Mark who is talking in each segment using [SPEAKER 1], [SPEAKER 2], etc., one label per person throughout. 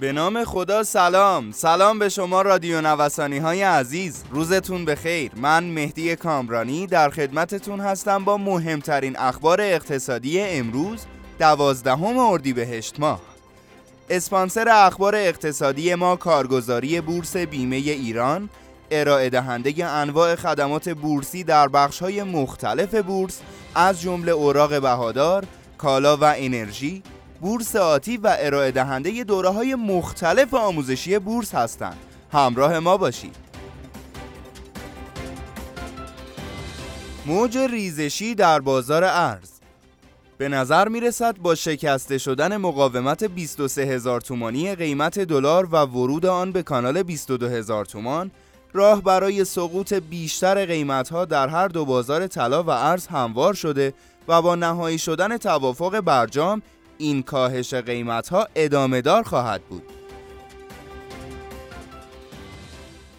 [SPEAKER 1] به نام خدا سلام. سلام به شما رادیو نوسانی های عزیز. روزتون بخیر. من مهدی کامرانی در خدمتتون هستم با مهمترین اخبار اقتصادی امروز دوازدهم اردیبهشت ماه. اسپانسر اخبار اقتصادی ما کارگزاری بورس بیمه ایران ارائه دهنده انواع خدمات بورسی در بخش های مختلف بورس از جمله اوراق بهادار، کالا و انرژی، بورس آتی و ارائه دهنده دوره های مختلف آموزشی بورس هستند. همراه ما باشید. موج ریزشی در بازار ارز به نظر می رسد با شکسته شدن مقاومت 23 هزار تومانی قیمت دلار و ورود آن به کانال 22 هزار تومان راه برای سقوط بیشتر قیمتها در هر دو بازار طلا و ارز هموار شده و با نهایی شدن توافق برجام این کاهش قیمتها ادامه دار خواهد بود.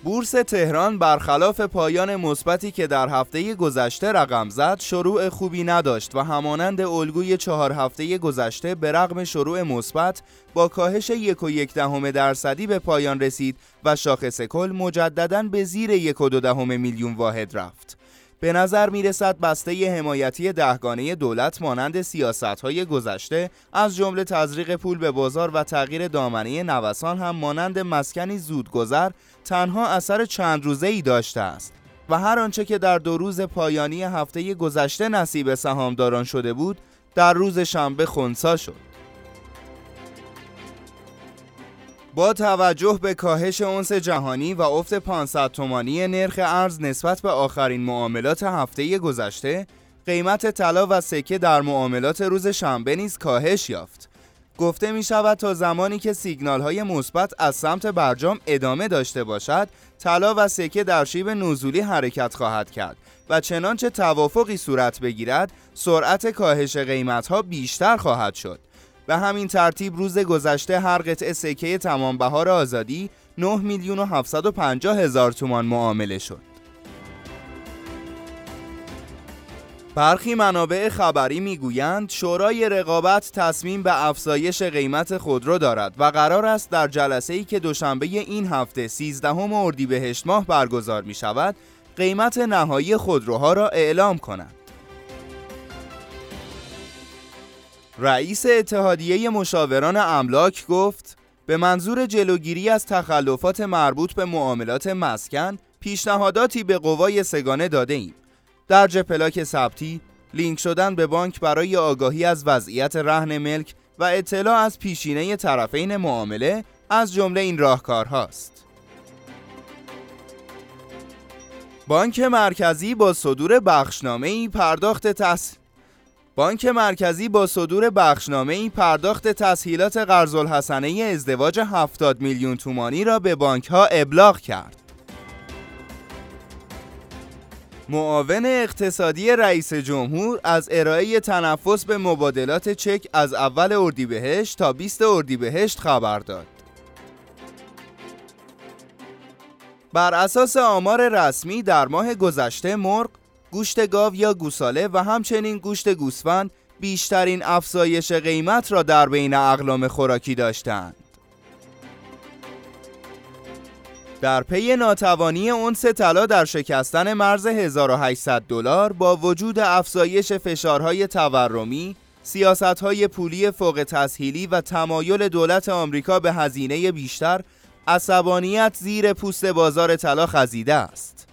[SPEAKER 1] بورس تهران برخلاف پایان مثبتی که در هفته گذشته رقم زد شروع خوبی نداشت و همانند الگوی چهار هفته گذشته به رغم شروع مثبت با کاهش یک و یک دهم درصدی به پایان رسید و شاخص کل مجددا به زیر یک و دو دهم میلیون واحد رفت. به نظر می رسد بسته حمایتی دهگانه دولت مانند سیاست های گذشته از جمله تزریق پول به بازار و تغییر دامنه نوسان هم مانند مسکنی زودگذر تنها اثر چند روزه ای داشته است. و هر آنچه که در دو روز پایانی هفته گذشته نصیب سهامداران شده بود در روز شنبه خونسا شد. با توجه به کاهش اونس جهانی و افت 500 تومانی نرخ ارز نسبت به آخرین معاملات هفته گذشته قیمت طلا و سکه در معاملات روز شنبه نیز کاهش یافت. گفته می شود تا زمانی که سیگنال های مثبت از سمت برجام ادامه داشته باشد طلا و سکه در شیب نزولی حرکت خواهد کرد و چنانچه توافقی صورت بگیرد سرعت کاهش قیمت ها بیشتر خواهد شد. به همین ترتیب روز گذشته هر قطعه سکه تمام بهار آزادی 9 میلیون و 750 هزار تومان معامله شد. برخی منابع خبری می‌گویند شورای رقابت تصمیم به افزایش قیمت خودرو دارد و قرار است در جلسه ای که دوشنبه این هفته 13 اردیبهشت ماه برگزار می شود قیمت نهایی خودروها را اعلام کند. رئیس اتحادیه مشاوران املاک گفت به منظور جلوگیری از تخلفات مربوط به معاملات مسکن پیشنهاداتی به قوای سگانه داده ایم. درج پلاک ثبتی، لینک شدن به بانک برای آگاهی از وضعیت رهن ملک و اطلاع از پیشینه طرفین معامله از جمله این راهکارهاست. بانک مرکزی با صدور بخشنامه ای پرداخت تحصیل بانک مرکزی با صدور بخشنامه ای پرداخت تسهیلات قرض الحسنه ازدواج 70 میلیون تومانی را به بانک ها ابلاغ کرد. معاون اقتصادی رئیس جمهور از ارائه تنفس به مبادلات چک از اول اردیبهشت تا 20 اردیبهشت خبر داد. بر اساس آمار رسمی در ماه گذشته مرغ گوشت گاو یا گوساله و همچنین گوشت گوسفند بیشترین افزایش قیمت را در بین اقلام خوراکی داشتند. در پی ناتوانی اونس طلا در شکستن مرز 1800 دلار با وجود افزایش فشارهای تورمی، سیاستهای پولی فوق تسهیلی و تمایل دولت آمریکا به هزینه بیشتر، عصبانیت زیر پوست بازار طلا خزیده است.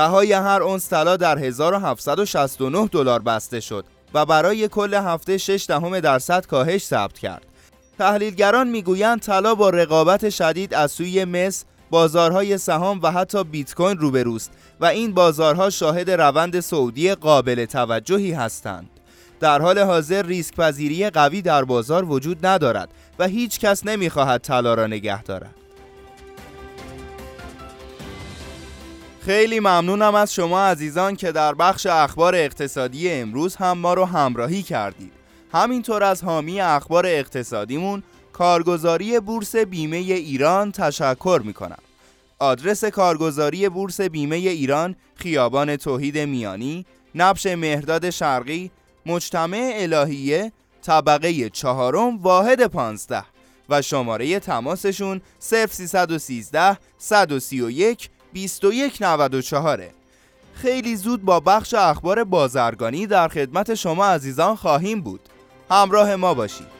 [SPEAKER 1] بهای هر اونس طلا در 1769 دلار بسته شد و برای کل هفته 6 دهم درصد کاهش ثبت کرد. تحلیلگران می‌گویند طلا با رقابت شدید از سوی مس، بازارهای سهام و حتی بیت کوین روبروست و این بازارها شاهد روند سعودی قابل توجهی هستند. در حال حاضر ریسک پذیری قوی در بازار وجود ندارد و هیچ کس نمی‌خواهد طلا را نگه دارد. خیلی ممنونم از شما عزیزان که در بخش اخبار اقتصادی امروز هم ما رو همراهی کردید. همینطور از حامی اخبار اقتصادیمون کارگزاری بورس بیمه ایران تشکر می‌کنم. آدرس کارگزاری بورس بیمه ایران خیابان توحید میانی نبش مهرداد شرقی مجتمع الهیه طبقه چهارم واحد پانزده و شماره تماسشون 0313 131 2194 خیلی زود با بخش اخبار بازرگانی در خدمت شما عزیزان خواهیم بود. همراه ما باشید.